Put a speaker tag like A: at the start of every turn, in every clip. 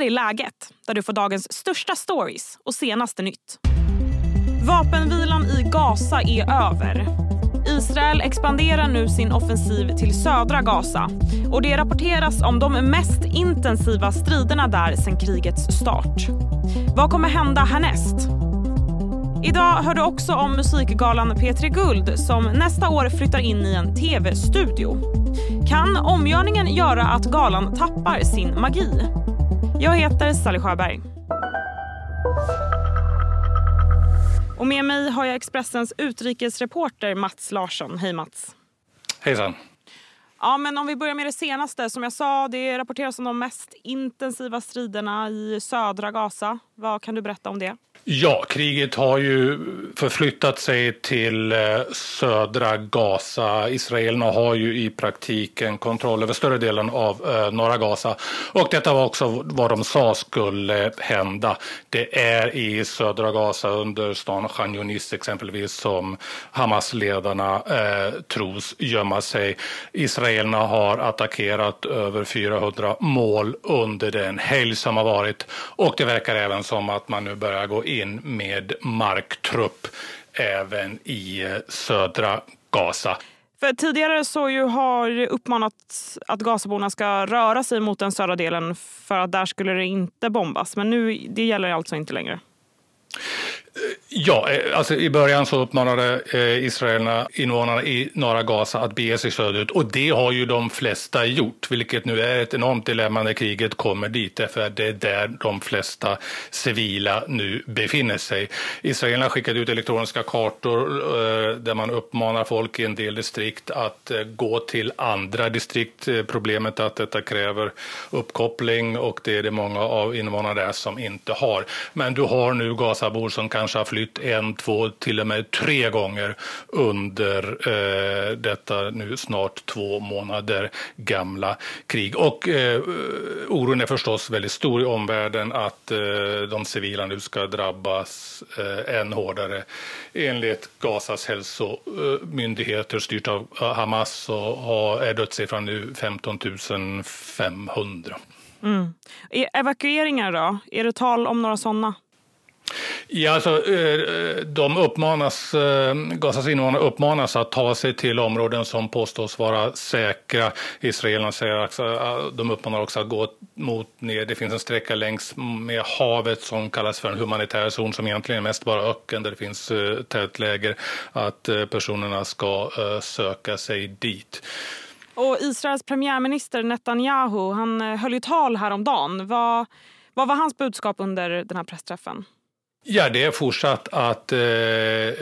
A: här är läget, där du får dagens största stories och senaste nytt. Vapenvilan i Gaza är över. Israel expanderar nu sin offensiv till södra Gaza och det rapporteras om de mest intensiva striderna där sedan krigets start. Vad kommer hända härnäst? Idag hör du också om musikgalan P3 Guld som nästa år flyttar in i en tv-studio. Kan omgörningen göra att galan tappar sin magi? Jag heter Sally Sjöberg. Och med mig har jag Expressens utrikesreporter Mats Larsson. Hej Mats.
B: Hejsan.
A: Ja, men om vi börjar med det senaste. Som jag sa, det rapporteras om de mest intensiva striderna i södra Gaza. Vad kan du berätta om det?
B: Ja, kriget har ju förflyttat sig till eh, södra Gaza. Israelerna har ju i praktiken kontroll över större delen av eh, norra Gaza. Och detta var också vad de sa skulle hända. Det är i södra Gaza under stan Khan Yunis exempelvis som Hamas-ledarna eh, tros gömma sig. Israelerna har attackerat över 400 mål under den helg som har varit och det verkar även som att man nu börjar gå in med marktrupp även i eh, södra Gaza.
A: För tidigare så ju har uppmanats att Gazaborna ska röra sig mot den södra delen för att där skulle det inte bombas. Men nu det gäller alltså inte längre.
B: Ja, eh, alltså i början så uppmanade eh, israelerna invånarna i norra Gaza att bege sig söderut och det har ju de flesta gjort, vilket nu är ett enormt dilemma när kriget kommer dit, därför det är där de flesta civila nu befinner sig. Israelerna skickade ut elektroniska kartor eh, där man uppmanar folk i en del distrikt att eh, gå till andra distrikt. Eh, problemet är att detta kräver uppkoppling och det är det många av invånarna där som inte har. Men du har nu Gazabor som kan kanske har flytt en, två, till och med tre gånger under eh, detta nu snart två månader gamla krig. Och eh, oron är förstås väldigt stor i omvärlden att eh, de civila nu ska drabbas eh, än hårdare. Enligt Gazas hälsomyndigheter styrt av eh, Hamas så är dödssiffran nu 15 500. Mm.
A: E-, evakueringar då? Är det tal om några sådana?
B: Ja, alltså, eh, de uppmanas, eh, Gazas invånare uppmanas att ta sig till områden som påstås vara säkra. Israelerna säger också, eh, de uppmanar också att gå mot ner. Det finns en sträcka längs med havet som kallas för en humanitär zon som egentligen är mest bara öken där det finns tältläger. Att personerna ska söka sig dit.
A: Och Israels premiärminister Netanyahu han höll ju tal häromdagen. Vad, vad var hans budskap under den här pressträffen?
B: Ja, det är fortsatt att eh,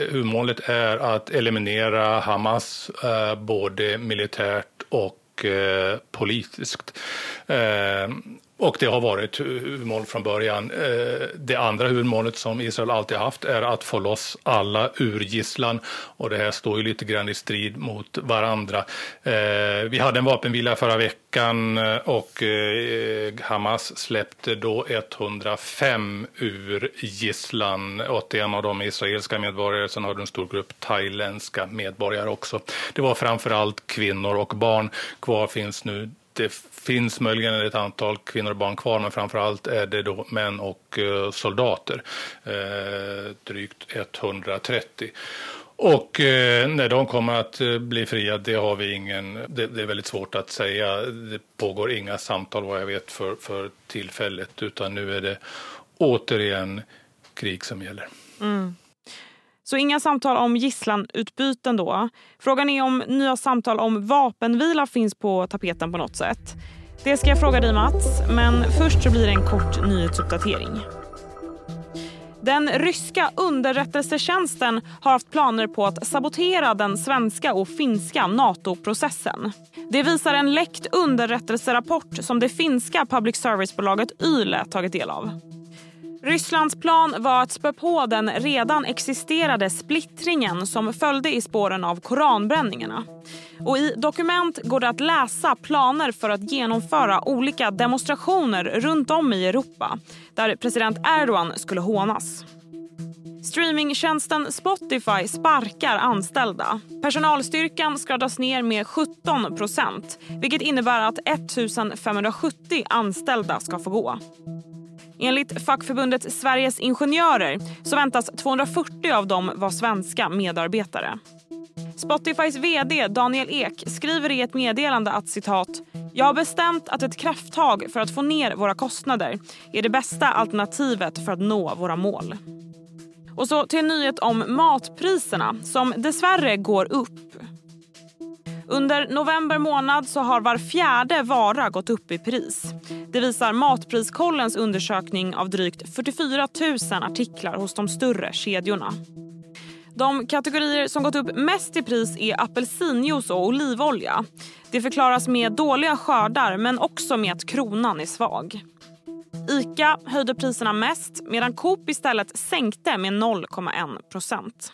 B: huvudmålet är att eliminera Hamas eh, både militärt och eh, politiskt. Eh, och det har varit huvudmål från början. Eh, det andra huvudmålet som Israel alltid haft är att få loss alla ur gisslan. Och det här står ju lite grann i strid mot varandra. Eh, vi hade en vapenvila förra veckan eh, och Hamas släppte då 105 ur gisslan. 81 av dem är israeliska medborgare, sen har du en stor grupp thailändska medborgare också. Det var framför allt kvinnor och barn. Kvar finns nu det finns möjligen ett antal kvinnor och barn kvar, men framför allt är det då män och eh, soldater. Eh, drygt 130. Och eh, när de kommer att eh, bli fria, det har vi ingen, det, det, är väldigt svårt att säga. Det pågår inga samtal vad jag vet för, för tillfället, utan nu är det återigen krig som gäller. Mm.
A: Så inga samtal om gisslanutbyten då. Frågan är om nya samtal om vapenvila finns på tapeten på något sätt. Det ska jag fråga dig Mats, men först så blir det en kort nyhetsuppdatering. Den ryska underrättelsetjänsten har haft planer på att sabotera den svenska och finska NATO-processen. Det visar en läckt underrättelserapport som det finska public service-bolaget Yle tagit del av. Rysslands plan var att spä på den redan existerade splittringen som följde i spåren av koranbränningarna. Och I dokument går det att läsa planer för att genomföra olika demonstrationer runt om i Europa där president Erdogan skulle hånas. Streamingtjänsten Spotify sparkar anställda. Personalstyrkan ska dras ner med 17 vilket innebär att 1 570 anställda ska få gå. Enligt fackförbundet Sveriges Ingenjörer så väntas 240 av dem vara svenska medarbetare. Spotifys vd Daniel Ek skriver i ett meddelande att citat “Jag har bestämt att ett krafttag för att få ner våra kostnader är det bästa alternativet för att nå våra mål”. Och så till en nyhet om matpriserna som dessvärre går upp. Under november månad så har var fjärde vara gått upp i pris. Det visar Matpriskollens undersökning av drygt 44 000 artiklar hos de större kedjorna. De kategorier som gått upp mest i pris är apelsinjuice och olivolja. Det förklaras med dåliga skördar men också med att kronan är svag. Ica höjde priserna mest medan Coop istället sänkte med 0,1 procent.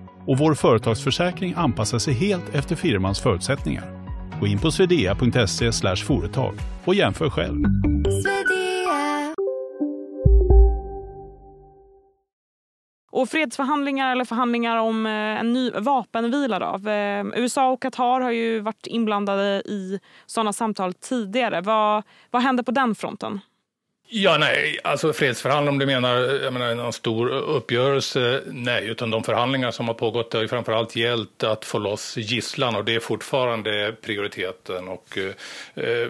C: och vår företagsförsäkring anpassar sig helt efter firmans förutsättningar. Gå in på swedea.se företag och jämför själv.
A: Och fredsförhandlingar eller förhandlingar om eh, en ny vapenvila då? Eh, USA och Qatar har ju varit inblandade i sådana samtal tidigare. Vad, vad händer på den fronten?
B: Ja, nej, alltså fredsförhandling om du menar, jag menar en stor uppgörelse, nej, utan de förhandlingar som har pågått har ju framförallt gällt att få loss gisslan och det är fortfarande prioriteten och eh,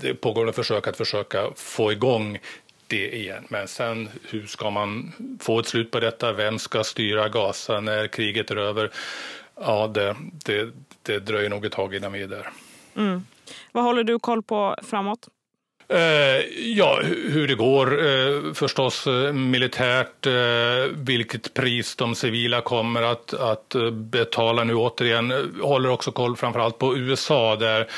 B: det pågår en försök att försöka få igång det igen. Men sen hur ska man få ett slut på detta? Vem ska styra Gaza när kriget är över? Ja, det, det, det dröjer nog ett tag innan vi är där.
A: Mm. Vad håller du koll på framåt?
B: Eh, ja, hur det går eh, förstås eh, militärt, eh, vilket pris de civila kommer att, att eh, betala nu återigen. Eh, håller också koll framförallt på USA där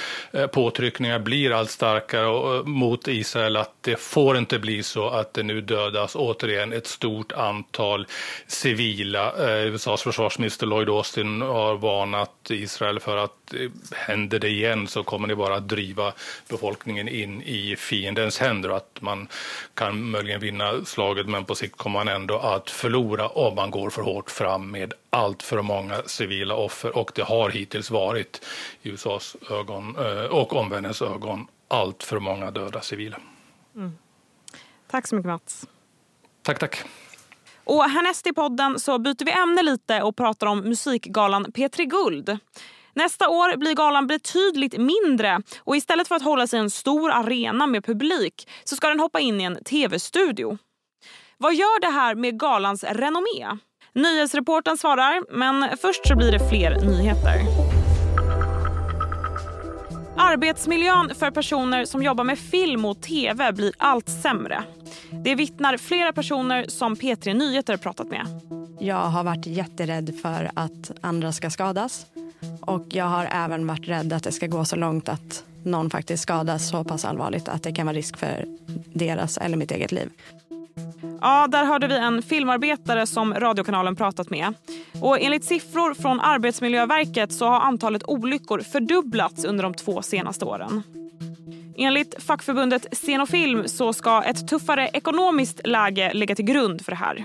B: påtryckningar blir allt starkare mot Israel att det får inte bli så att det nu dödas återigen ett stort antal civila. USAs försvarsminister Lloyd Austin har varnat Israel för att händer det igen så kommer det bara att driva befolkningen in i fiendens händer och att man kan möjligen vinna slaget men på sikt kommer man ändå att förlora om man går för hårt fram med allt för många civila offer och det har hittills varit i USAs ögon eh, och omvärldens ögon allt för många döda civila. Mm.
A: Tack så mycket Mats.
B: Tack, tack.
A: Och härnäst i podden så byter vi ämne lite och pratar om musikgalan P3 Guld. Nästa år blir galan betydligt mindre och istället för att hålla sig i en stor arena med publik så ska den hoppa in i en tv-studio. Vad gör det här med galans renommé? Nyhetsreporten svarar, men först så blir det fler nyheter. Arbetsmiljön för personer som jobbar med film och tv blir allt sämre. Det vittnar flera personer som P3 Nyheter pratat med.
D: Jag har varit jätterädd för att andra ska skadas. Och jag har även varit rädd att det ska gå så långt att någon faktiskt skadas så pass allvarligt att det kan vara risk för deras eller mitt eget liv.
A: Ja, där hörde vi en filmarbetare som radiokanalen pratat med. Och enligt siffror från Arbetsmiljöverket så har antalet olyckor fördubblats under de två senaste åren. Enligt fackförbundet Scenofilm så ska ett tuffare ekonomiskt läge ligga till grund för det här.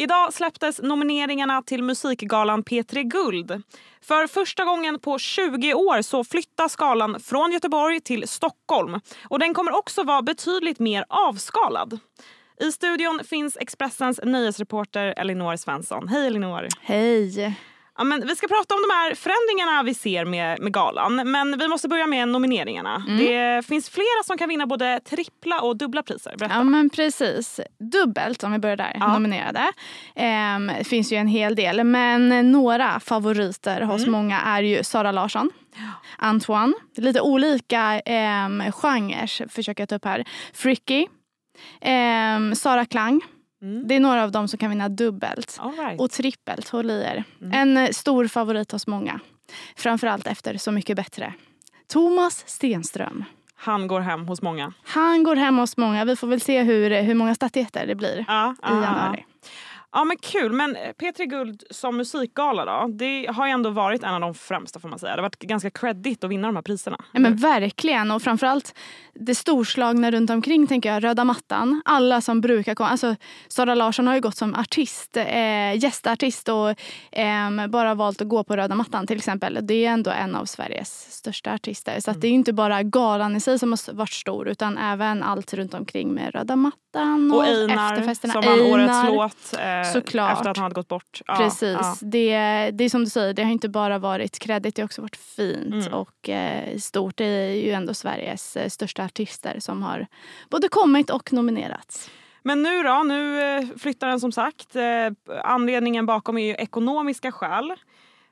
A: Idag släpptes nomineringarna till musikgalan P3 Guld. För första gången på 20 år så flyttas galan från Göteborg till Stockholm. Och Den kommer också vara betydligt mer avskalad. I studion finns Expressens nöjesreporter Elinor Svensson. Hej Elinor!
E: Hej!
A: Ja, men vi ska prata om de här förändringarna vi ser med, med galan. Men vi måste börja med nomineringarna.
E: Mm.
A: Det finns flera som kan vinna både trippla och dubbla priser. Berätta.
E: Ja men precis. Dubbelt om vi börjar där,
A: Ja.
E: nominerade. Ehm, det finns ju en hel del men några favoriter hos
A: Mm.
E: många är ju Sara Larsson. Antoine, lite olika um, genrer försöker jag ta upp här. Fricky, ehm, Sara Klang.
A: Mm.
E: Det är några av dem som kan vinna dubbelt.
A: Right.
E: Och trippelt, håll i er.
A: Mm.
E: En eh, stor favorit hos många. Framförallt efter Så mycket bättre. Thomas Stenström.
A: Han går hem hos många.
E: Han går hem hos många. Vi får väl se hur, hur många statyetter det blir
A: Ja,
E: i
A: ja, ja. Ja men kul, men P3 Guld som musikgala då? Det har ju ändå varit en av de främsta får man säga. Det har varit ganska credit att vinna de här priserna.
E: Ja, men verkligen. Och framförallt det storslagna runt omkring tänker jag. Röda mattan. Alla som brukar komma. Alltså, Sara Larsson har ju gått som artist, eh, gästartist och ehm, bara valt att gå på röda mattan till exempel. Det är ändå en av Sveriges största artister. Så att det är inte bara galan i sig som har varit stor utan även allt runt omkring med röda mattan och,
A: Och Einar
E: efterfesterna.
A: som vann årets låt eh,
E: Såklart.
A: efter att han hade gått bort. Ja,
E: Precis.
A: ja.
E: Det, det är som du säger, det har inte bara varit kredit, det har också varit fint
A: Mm.
E: och eh, stort. Det är ju ändå Sveriges eh, största artister som har både kommit och nominerats.
A: Men nu då? Nu eh, flyttar den som sagt. Eh, anledningen bakom är ju ekonomiska skäl.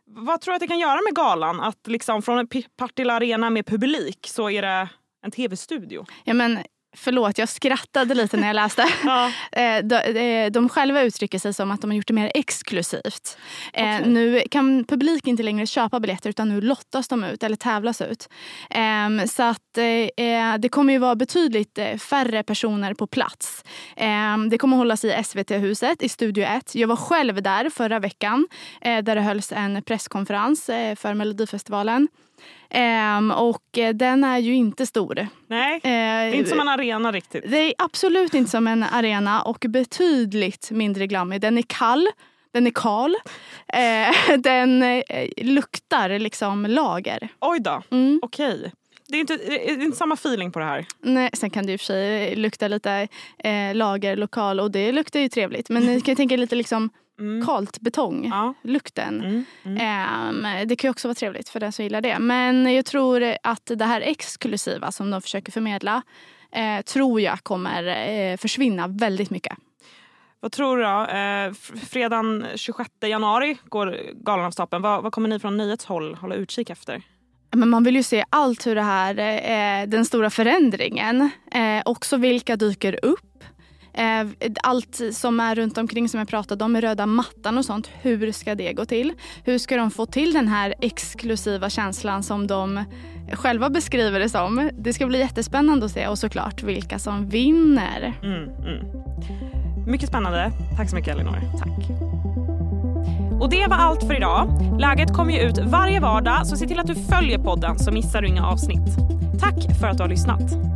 A: Vad tror du att det kan göra med galan? Att liksom från en Partille Arena med publik så är det en tv-studio.
E: Ja, men, förlåt, jag skrattade lite när jag läste.
A: Ja.
E: Eh, de, de, själva uttrycker sig som att de har gjort det mer exklusivt. Eh,
A: Okej.
E: Nu kan publik inte längre köpa biljetter utan nu lottas de ut eller tävlas ut. Ehm, så att eh, det kommer ju vara betydligt eh, färre personer på plats. Ehm, det kommer hållas i SVT-huset i Studio 1. Jag var själv där förra veckan eh, där det hölls en presskonferens eh, för Melodifestivalen. Ehm, och eh, den är ju inte stor.
A: Nej, det
E: Eh,
A: är inte som en arena riktigt.
E: det är absolut inte som en arena och betydligt mindre glammig. Den är kall, den är kal, eh, den eh, luktar liksom lager.
A: Oj då,
E: Mm.
A: okej. Det är inte, det är inte samma feeling på det här.
E: Nej, sen kan det i och för sig lukta lite eh, lager, lokal och det luktar ju trevligt. Men ni kan ju tänka lite liksom
A: Mm.
E: kalt betong,
A: Ja.
E: lukten.
A: Mm. Mm.
E: Ehm, det kan ju också vara trevligt för den som gillar det. Men jag tror att det här exklusiva som de försöker förmedla eh, tror jag kommer eh, försvinna väldigt mycket.
A: Vad tror du då? Eh, fredagen 26 januari går galan av stapeln. Vad, vad kommer ni från nyhetshåll hålla utkik efter?
E: Men man vill ju se allt hur det här, eh, den stora förändringen, eh, också vilka dyker upp. Eh, allt som är runt omkring som jag pratade om röda mattan och sånt. Hur ska det gå till? Hur ska de få till den här exklusiva känslan som de själva beskriver det som? Det ska bli jättespännande att se och såklart vilka som vinner.
A: Mm, mm. Mycket spännande. Tack så mycket Elinor.
E: Tack.
A: Och det var allt för idag. Läget kommer ju ut varje vardag så se till att du följer podden så missar du inga avsnitt. Tack för att du har lyssnat.